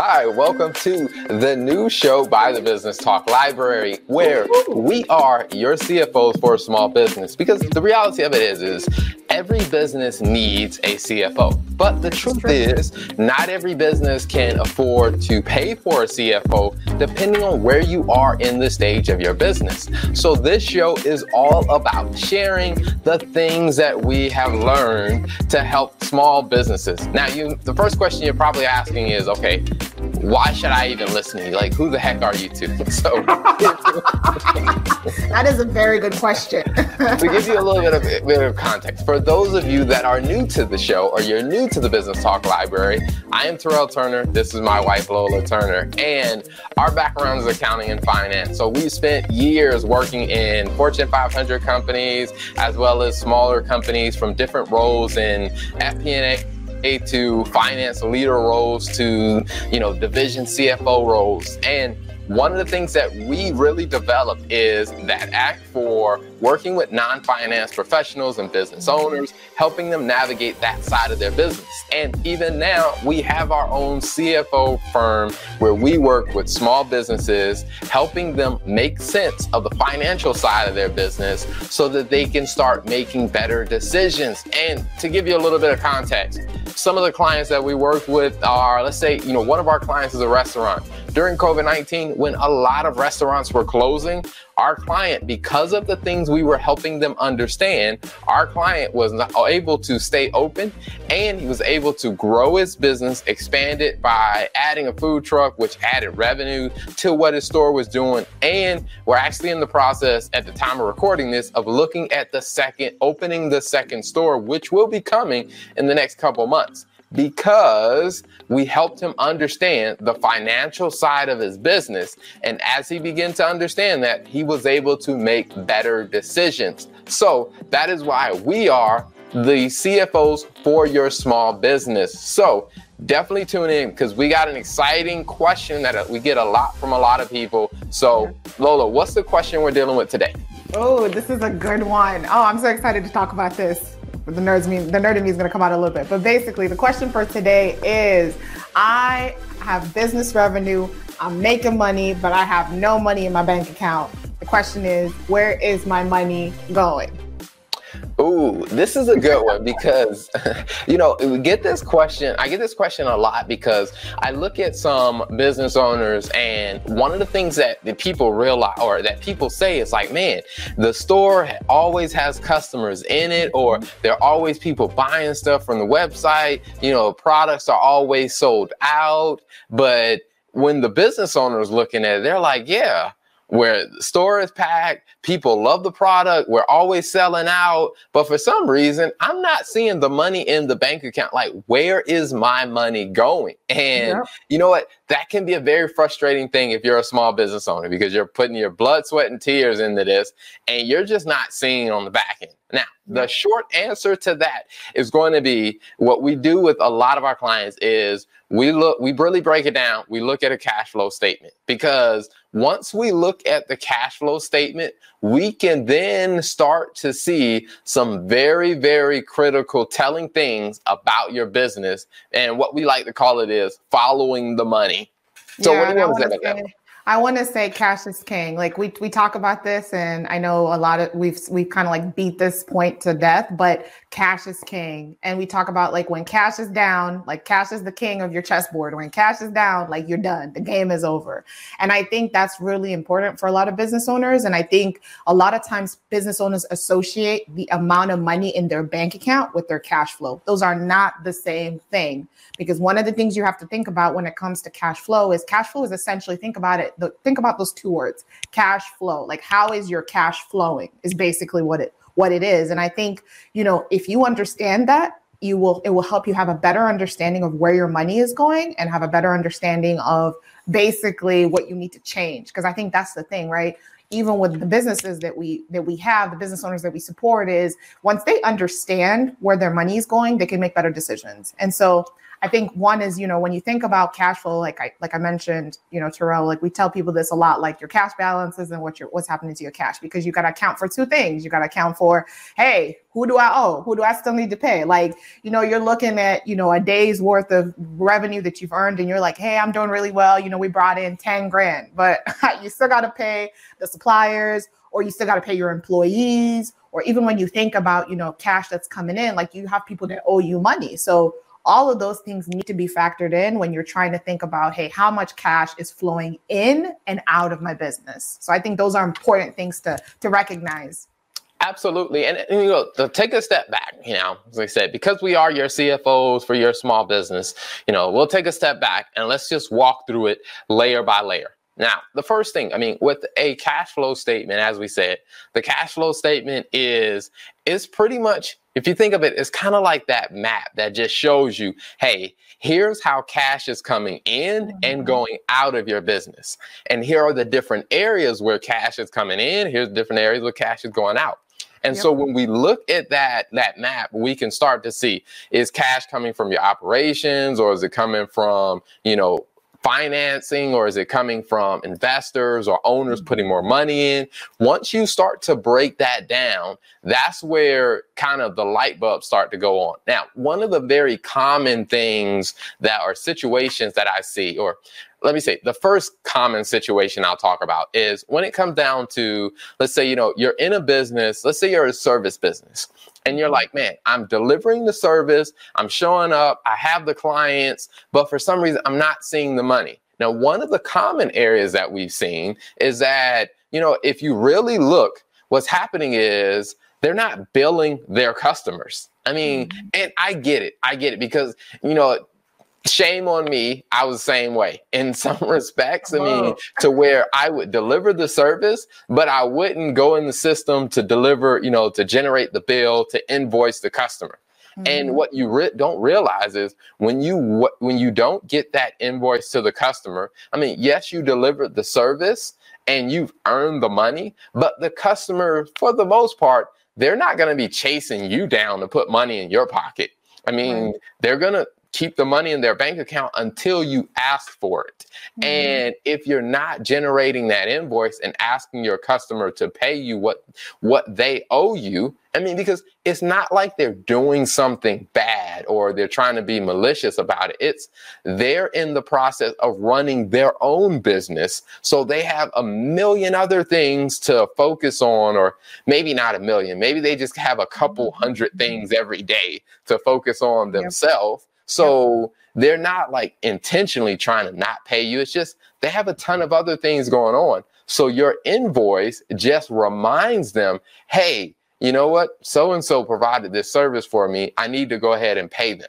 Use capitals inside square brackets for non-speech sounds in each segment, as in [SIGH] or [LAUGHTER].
Hi, welcome to the new show by the Business Talk Library, where we are your CFOs for a small business. Because the reality of it is, is every business needs a CFO. But the truth is, not every business can afford to pay for a CFO depending on where you are in the stage of your business. So this show is all about sharing the things that we have learned to help small businesses. Now, you the first question you're probably asking is, okay, why should I even listen to you? Like, who the heck are you two? [LAUGHS] So [LAUGHS] that is a very good question. to give you a little bit of, bit of context, for those of you that are new to the show or you're new to the Business Talk Library, I am Terrell Turner. This is my wife, Lola Turner. And our background is accounting and finance. So we spent years working in Fortune 500 companies as well as smaller companies from different roles in FP&A to finance leader roles to you know division CFO roles and one of the things that we really developed is that act for working with non finance professionals and business owners, helping them navigate that side of their business. And even now, we have our own CFO firm where we work with small businesses, helping them make sense of the financial side of their business so that they can start making better decisions. And to give you a little bit of context, some of the clients that we work with are, let's say, you know, one of our clients is a restaurant. During COVID 19, when a lot of restaurants were closing, our client, because of the things we were helping them understand, our client was able to stay open and he was able to grow his business, expand it by adding a food truck, which added revenue to what his store was doing. And we're actually in the process at the time of recording this of looking at the second, opening the second store, which will be coming in the next couple months because we helped him understand the financial side of his business. And as he began to understand that, he was able to make better decisions. So that is why we are the CFOs for your small business. So definitely tune in because we got an exciting question that we get a lot from a lot of people. So, Lola, what's the question we're dealing with today? Oh, this is a good one. Oh, I'm so excited to talk about this the nerds mean the nerd in me is going to come out a little bit. But basically, the question for today is: I have business revenue, I'm making money, but I have no money in my bank account. The question is, where is my money going? Ooh, this is a good one because, [LAUGHS] you know, we get this question. I get this question a lot because I look at some business owners, and one of the things that the people realize or that people say is like, man, the store always has customers in it, or there are always people buying stuff from the website. You know, products are always sold out. But when the business owner is looking at it, they're like, yeah, where the store is packed, people love the product, we're always selling out, but for some reason, I'm not seeing the money in the bank account. Like, where is my money going? And yeah. you know what? That can be a very frustrating thing if you're a small business owner because you're putting your blood, sweat, and tears into this and you're just not seeing on the back end. Now, the short answer to that is going to be what we do with a lot of our clients is we look, we really break it down. We look at a cash flow statement because once we look at the cash flow statement, we can then start to see some very, very critical telling things about your business. And what we like to call it is following the money. So, yeah, what do you want to say about that? I want to say cash is king. Like we we talk about this, and I know a lot of we've we've kind of like beat this point to death, but cash is king. And we talk about like when cash is down, like cash is the king of your chessboard. When cash is down, like you're done. The game is over. And I think that's really important for a lot of business owners. And I think a lot of times business owners associate the amount of money in their bank account with their cash flow. Those are not the same thing. Because one of the things you have to think about when it comes to cash flow is cash flow is essentially think about it the, think about those two words cash flow like how is your cash flowing is basically what it what it is. And i think you know if you understand that you will it will help you have a better understanding of where your money is going and have a better understanding of basically what you need to change. Because i think that's the thing right? Even with the businesses that we that we have the business owners that we support is once they understand where their money is going they can make better decisions. And so I think one is, you know, when you think about cash flow, like I like I mentioned, you know, Terrell, like we tell people this a lot, like your cash balances and what your what's happening to your cash, because you got to account for two things. You got to account for, hey, who do I owe? Who do I still need to pay? Like, you know, you're looking at, you know, a day's worth of revenue that you've earned, and you're like, hey, I'm doing really well. You know, we brought in 10 grand, but [LAUGHS] you still got to pay the suppliers or you still got to pay your employees or even when you think about you know cash that's coming in like you have people that owe you money so all of those things need to be factored in when you're trying to think about hey how much cash is flowing in and out of my business so i think those are important things to to recognize Absolutely. And, and, you know, to take a step back, you know, as I said, because we are your CFOs for your small business, you know, we'll take a step back and let's just walk through it layer by layer. Now, the first thing, I mean, with a cash flow statement, as we said, the cash flow statement is is pretty much, if you think of it, it's kind of like that map that just shows you, hey, here's how cash is coming in and mm-hmm. going out of your business. And here are the different areas where cash is coming in. Here's different areas where cash is going out. And yep. so when we look at that that map, we can start to see is cash coming from your operations or is it coming from, you know, financing or is it coming from investors or owners putting more money in? Once you start to break that down, that's where kind of the light bulbs start to go on. Now, one of the very common things that are situations that I see, or let me say the first common situation I'll talk about is when it comes down to, let's say, you know, you're in a business, let's say you're a service business and you're like, man, I'm delivering the service, I'm showing up, I have the clients, but for some reason, I'm not seeing the money. Now, one of the common areas that we've seen is that, you know, if you really look, what's happening is they're not billing their customers. I mean, mm-hmm. and I get it. I get it because, you know, shame on me. I was the same way in [LAUGHS] some respects. I mean, to where I would deliver the service, but I wouldn't go in the system to deliver, you know, to generate the bill, to invoice the customer. And mm-hmm. what you re- don't realize is when you wh- when you don't get that invoice to the customer, I mean, yes, you delivered the service and you've earned the money, but the customer, for the most part, they're not going to be chasing you down to put money in your pocket. I mean, right. they're going to keep the money in their bank account until you ask for it. Mm-hmm. And if you're not generating that invoice and asking your customer to pay you what what they owe you, I mean because it's not like they're doing something bad or they're trying to be malicious about it. It's they're in the process of running their own business, so they have a million other things to focus on or maybe not a million. Maybe they just have a couple mm-hmm. hundred things every day to focus on themselves. Yep so they're not like intentionally trying to not pay you. It's just they have a ton of other things going on. So your invoice just reminds them, hey, you know what? So and so provided this service for me. I need to go ahead and pay them.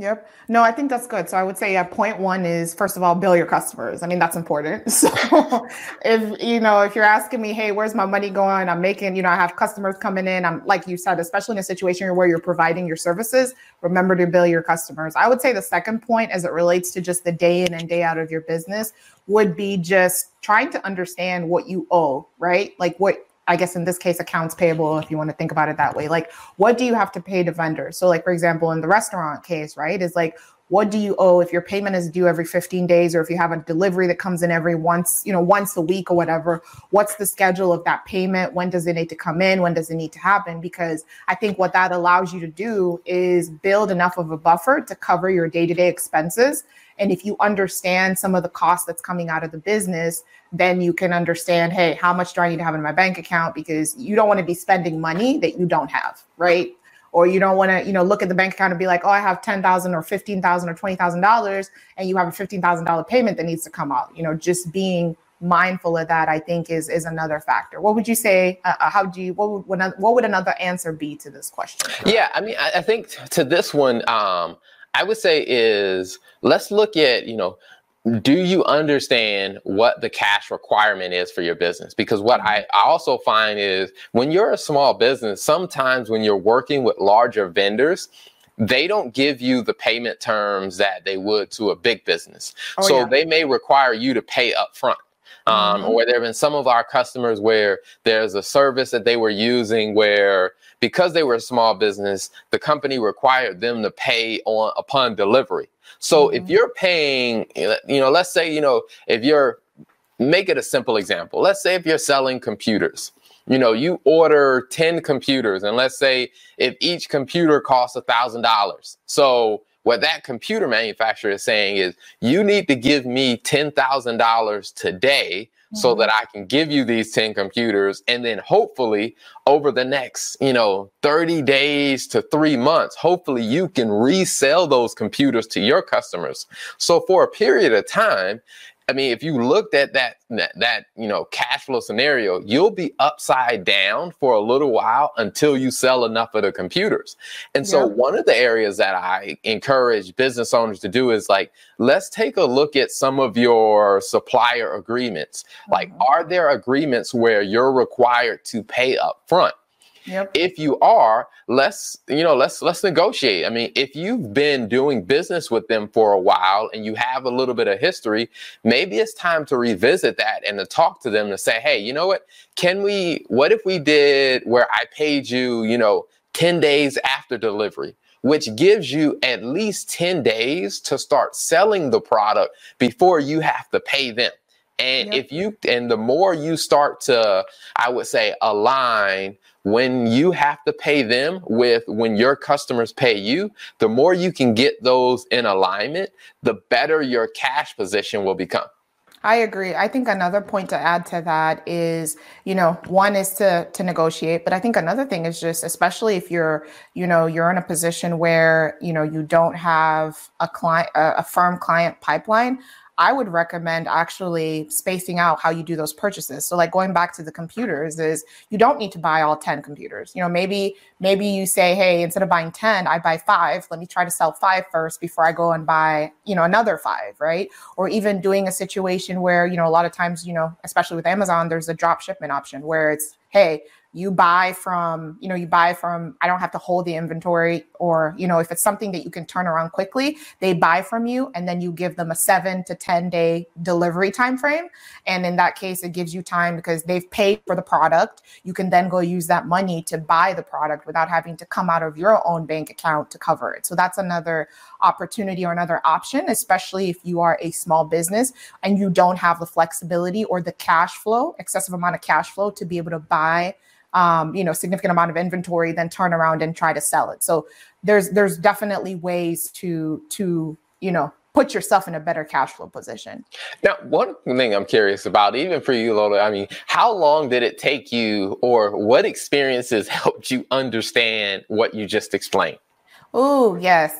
Yep. No, I think that's good. So I would say yeah, point one is first of all, bill your customers. I mean, that's important. [LAUGHS] So if you know, if you're asking me, hey, where's my money going? I'm making, you know, I have customers coming in. I'm like you said, especially in a situation where you're providing your services, remember to bill your customers. I would say the second point as it relates to just the day in and day out of your business would be just trying to understand what you owe, right? Like what I guess in this case, accounts payable, if you want to think about it that way. Like, what do you have to pay to vendors? So, like, for example, in the restaurant case, right, is like, what do you owe if your payment is due every 15 days or if you have a delivery that comes in every once you know once a week or whatever? What's the schedule of that payment? When does it need to come in? When does it need to happen? Because i think what that allows you to do is build enough of a buffer to cover your day-to-day expenses. And if you understand some of the cost that's coming out of the business, then you can understand, hey, how much do I need to have in my bank account? Because you don't want to be spending money that you don't have, right? Or you don't want to, you know, look at the bank account and be like, oh, I have ten thousand or fifteen thousand or twenty thousand dollars, and you have a fifteen thousand dollar payment that needs to come out. You know, just being mindful of that, I think, is is another factor. What would you say? Uh, uh how do you? What would what would another answer be to this question? Yeah, I mean, I, I think to this one, um, I would say is let's look at, you know, do you understand what the cash requirement is for your business? Because what mm-hmm. I, I also find is when you're a small business, sometimes when you're working with larger vendors, they don't give you the payment terms that they would to a big business. Oh, so yeah. they may require you to pay up front. Um, mm-hmm. Or there have been some of our customers where there's a service that they were using where because they were a small business, the company required them to pay on upon delivery. So mm-hmm. if you're paying, you know, let's say, you know, if you're make it a simple example. Let's say if you're selling computers, you know, you order 10 computers, and let's say if each computer costs a thousand dollars. So what that computer manufacturer is saying is you need to give me $10,000 today so mm-hmm. that I can give you these 10 computers. And then hopefully over the next, you know, 30 days to three months, hopefully you can resell those computers to your customers. So for a period of time, I mean, if you looked at that, that, that you know cash flow scenario, you'll be upside down for a little while until you sell enough of the computers. And so, yeah. one of the areas that I encourage business owners to do is like, let's take a look at some of your supplier agreements. Mm-hmm. Like, are there agreements where you're required to pay up front? Yep. If you are, let's you know let's let's negotiate. I mean, if you've been doing business with them for a while and you have a little bit of history, maybe it's time to revisit that and to talk to them to say, hey, you know what? Can we? What if we did where I paid you, you know, ten days after delivery? which gives you at least 10 days to start selling the product before you have to pay them. And yep. if you, and the more you start to, I would say, align when you have to pay them with when your customers pay you, the more you can get those in alignment, the better your cash position will become. I agree. I think another point to add to that is, you know, one is to to negotiate, but I think another thing is just especially if you're, you know, you're in a position where, you know, you don't have a client a, a firm client pipeline, I would recommend actually spacing out how you do those purchases. So like going back to the computers is you don't need to buy all 10 computers. You know, maybe maybe you say, "Hey, instead of buying 10, I buy 5. Let me try to sell 5 first before I go and buy, you know, another 5, right?" Or even doing a situation where, you know, a lot of times, you know, especially with Amazon, there's a drop shipment option where it's, "Hey, you buy from you know you buy from i don't have to hold the inventory or you know if it's something that you can turn around quickly they buy from you and then you give them a 7 to 10 day delivery time frame and in that case it gives you time because they've paid for the product. You can then go use that money to buy the product without having to come out of your own bank account to cover it. So that's another opportunity or another option especially if you are a small business and you don't have the flexibility or the cash flow excessive amount of cash flow to be able to buy um, you know, significant amount of inventory, then turn around and try to sell it. So there's there's definitely ways to to you know put yourself in a better cash flow position. Now, one thing I'm curious about, even for you, Lola, I mean, how long did it take you, or what experiences [LAUGHS] helped you understand what you just explained? Oh, yes.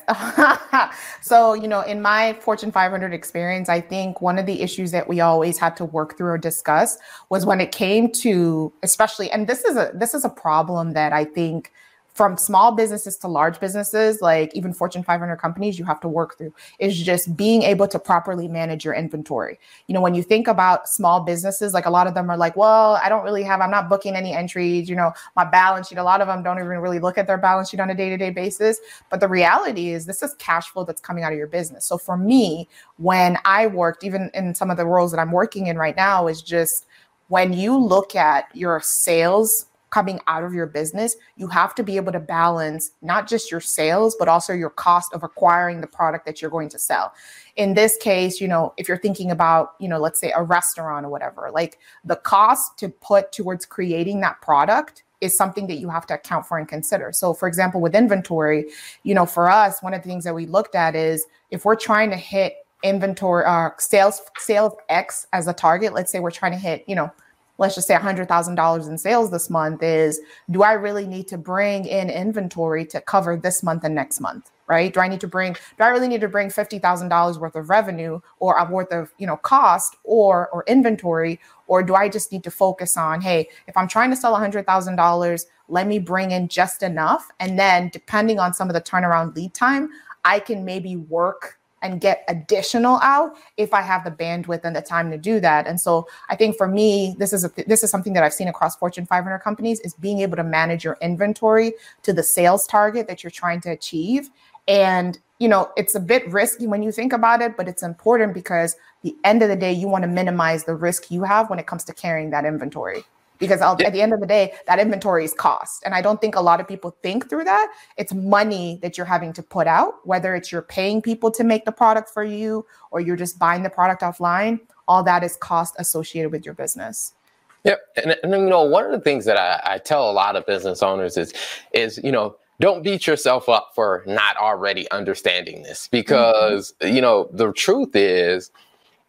[LAUGHS] so, you know, in my Fortune 500 experience, I think one of the issues that we always had to work through or discuss was when it came to especially and this is a this is a problem that I think from small businesses to large businesses, like even Fortune 500 companies, you have to work through is just being able to properly manage your inventory. You know, when you think about small businesses, like a lot of them are like, well, I don't really have, I'm not booking any entries, you know, my balance sheet. A lot of them don't even really look at their balance sheet on a day to day basis. But the reality is, this is cash flow that's coming out of your business. So for me, when I worked, even in some of the roles that I'm working in right now, is just when you look at your sales coming out of your business, you have to be able to balance not just your sales, but also your cost of acquiring the product that you're going to sell. In this case, you know, if you're thinking about, you know, let's say a restaurant or whatever, like the cost to put towards creating that product is something that you have to account for and consider. So, for example, with inventory, you know, for us, one of the things that we looked at is if we're trying to hit inventory uh, sales sales X as a target, let's say we're trying to hit, you know, let's just say $100,000 in sales this month is do I really need to bring in inventory to cover this month and next month? Right? Do I need to bring, do I really need to bring $50,000 worth of revenue or uh, worth of, you know, cost or, or inventory? Or do I just need to focus on, hey, if I'm trying to sell $100,000, let me bring in just enough. And then depending on some of the turnaround lead time, I can maybe work and get additional out if I have the bandwidth and the time to do that. And so I think for me, this is a, this is something that I've seen across Fortune 500 companies is being able to manage your inventory to the sales target that you're trying to achieve And, you know, it's a bit risky when you think about it, but it's important because the end of the day, you want to minimize the risk you have when it comes to carrying that inventory. Because yeah. at the end of the day, that inventory is cost. And I don't think a lot of people think through that. It's money that you're having to put out, whether it's you're paying people to make the product for you or you're just buying the product offline, all that is cost associated with your business. Yep. And, and you know, one of the things that I, I tell a lot of business owners is, is, you know, don't beat yourself up for not already understanding this because, mm-hmm. you know, the truth is,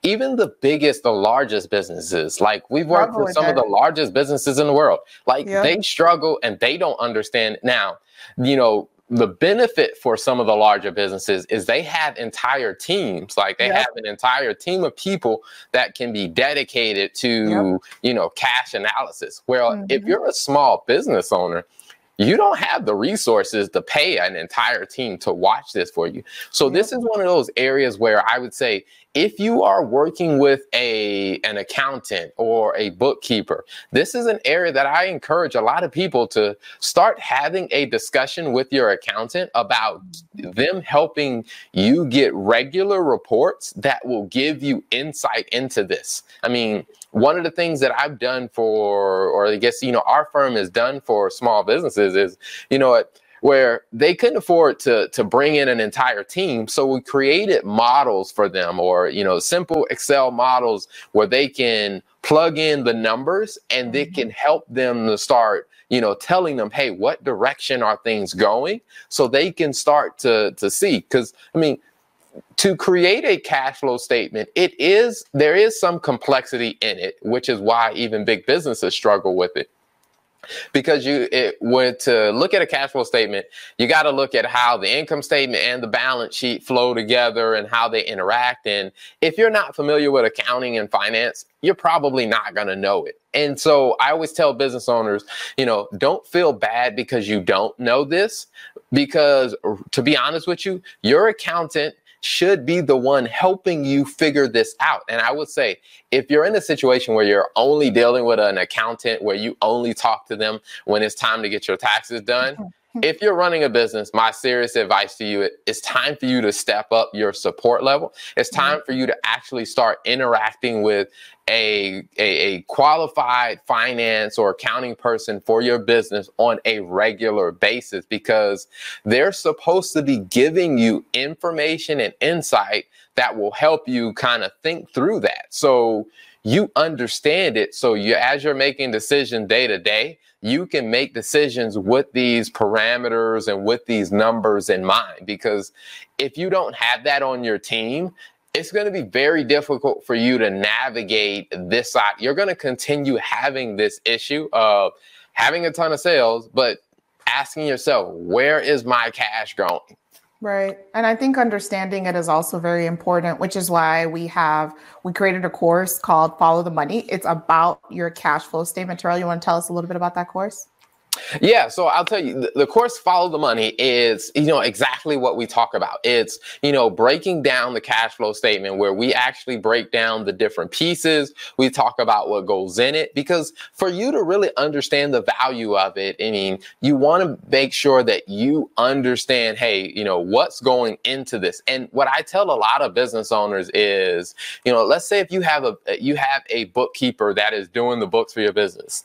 even the biggest, the largest businesses, like we've worked with some of the largest businesses in the world, like yep. they struggle and they don't understand. Now, you know, the benefit for some of the larger businesses is they have entire teams like they yep. have an entire team of people that can be dedicated to yep. you know cash analysis well mm-hmm. if you're a small business owner you don't have the resources to pay an entire team to watch this for you. So this is one of those areas where I would say if you are working with a an accountant or a bookkeeper, this is an area that I encourage a lot of people to start having a discussion with your accountant about them helping you get regular reports that will give you insight into this. I mean, one of the things that I've done for, or I guess, you know, our firm has done for small businesses is, you know, where they couldn't afford to to bring in an entire team so we created models for them or you know simple excel models where they can plug in the numbers and they mm-hmm. can help them to start you know telling them hey what direction are things going so they can start to to see because i mean to create a cash flow statement, it is there is some complexity in it, which is why even big businesses struggle with it. Because you it would to look at a cash flow statement, you got to look at how the income statement and the balance sheet flow together and how they interact. And if you're not familiar with accounting and finance, you're probably not going to know it. And so I always tell business owners, you know, don't feel bad because you don't know this. Because to be honest with you, your accountant should be the one helping you figure this out. And I would say, if you're in a situation where you're only dealing with an accountant, where you only talk to them when it's time to get your taxes done, mm-hmm. If you're running a business, my serious advice to you it's time for you to step up your support level. It's mm-hmm. time for you to actually start interacting with a, a, a, qualified finance or accounting person for your business on a regular basis because they're supposed to be giving you information and insight that will help you kind of think through that. So you understand it. So you, as you're making decisions day to day, you can make decisions with these parameters and with these numbers in mind. Because if you don't have that on your team, it's going to be very difficult for you to navigate this side. You're going to continue having this issue of having a ton of sales, but asking yourself, where is my cash going? Right. And I think understanding it is also very important, which is why we have we created a course called Follow the Money. It's about your cash flow statement. Terrell, you want to tell us a little bit about that course? Yeah, so I'll tell you, the, course Follow the Money is, you know, exactly what we talk about. It's, you know, breaking down the cash flow statement where we actually break down the different pieces. We talk about what goes in it because for you to really understand the value of it, I mean, you want to make sure that you understand, hey, you know, what's going into this. And what I tell a lot of business owners is, you know, let's say if you have a you have a bookkeeper that is doing the books for your business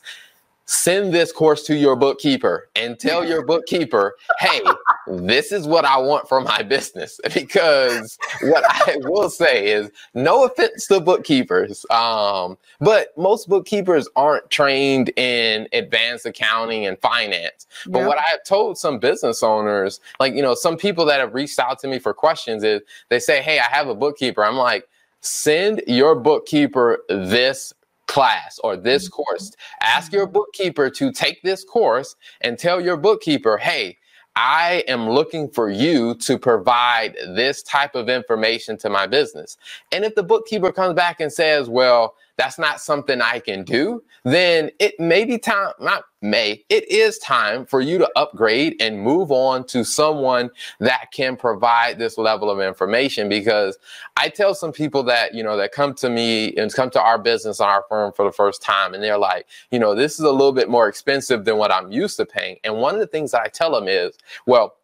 send this course to your bookkeeper and tell your [LAUGHS] bookkeeper, hey, this is what I want for my business. [LAUGHS] Because what I will say is, no offense to bookkeepers, um, but most bookkeepers aren't trained in advanced accounting and finance. But yeah. what I have told some business owners, like, you know, some people that have reached out to me for questions is they say, hey, I have a bookkeeper. I'm like, send your bookkeeper this class or this mm-hmm. course. Ask your bookkeeper to take this course and tell your bookkeeper, hey, I am looking for you to provide this type of information to my business. And if the bookkeeper comes back and says, well, that's not something I can do, then it may be time, not may, it is time for you to upgrade and move on to someone that can provide this level of information. Because I tell some people that, you know, that come to me and come to our business our firm for the first time, and they're like, you know, this is a little bit more expensive than what I'm used to paying. And one of the things I tell them is, well,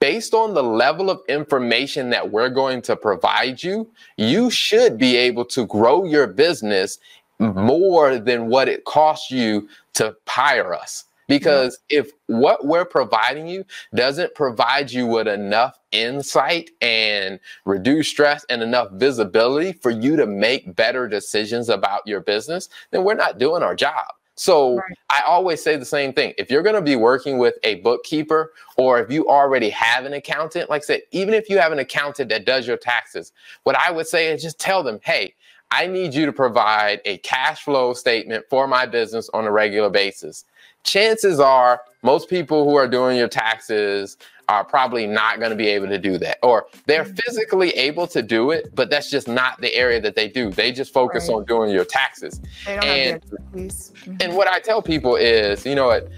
based on the level of information that we're going to provide you, you should be able to grow your business more than what it costs you to hire us. Because if what we're providing you doesn't provide you with enough insight and reduce stress and enough visibility for you to make better decisions about your business, then we're not doing our job. So right. I always say the same thing. If you're going to be working with a bookkeeper or if you already have an accountant, like I said, even if you have an accountant that does your taxes, what I would say is just tell them, hey, I need you to provide a cash flow statement for my business on a regular basis. Chances are most people who are doing your taxes are probably not going to be able to do that or they're mm-hmm. physically able to do it but that's just not the area that they do they just focus right. on doing your taxes and, mm-hmm. and what i tell people is you know what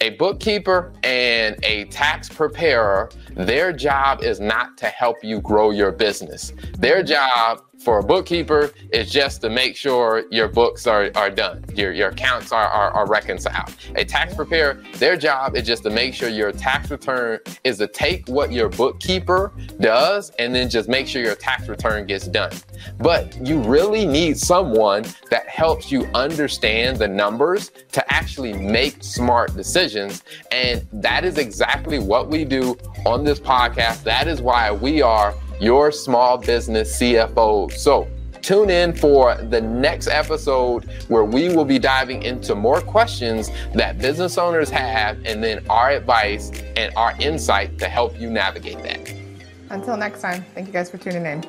a bookkeeper and a tax preparer their job is not to help you grow your business their mm-hmm. job for a bookkeeper is just to make sure your books are, are done, your, your accounts are, are, are reconciled. A tax preparer, their job is just to make sure your tax return is to take what your bookkeeper does and then just make sure your tax return gets done. But you really need someone that helps you understand the numbers to actually make smart decisions. And that is exactly what we do on this podcast. That is why we are your small business CFO. So tune in for the next episode where we will be diving into more questions that business owners have and then our advice and our insight to help you navigate that. Until next time, thank you guys for tuning in.